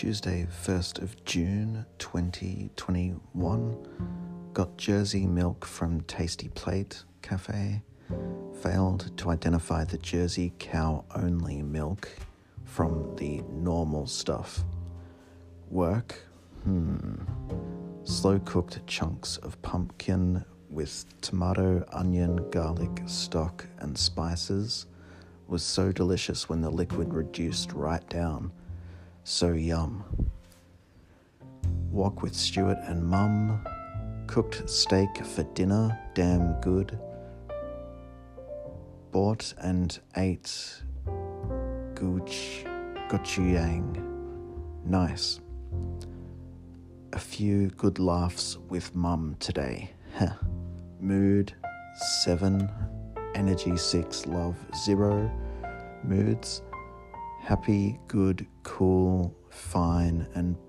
Tuesday, 1st of June 2021. Got Jersey milk from Tasty Plate Cafe. Failed to identify the Jersey cow only milk from the normal stuff. Work? Hmm. Slow cooked chunks of pumpkin with tomato, onion, garlic, stock, and spices was so delicious when the liquid reduced right down. So yum. Walk with Stuart and Mum. Cooked steak for dinner, damn good. Bought and ate gooch, gochujang. Nice. A few good laughs with Mum today. Mood 7, energy 6, love 0. Moods happy, good, cool, fine, and.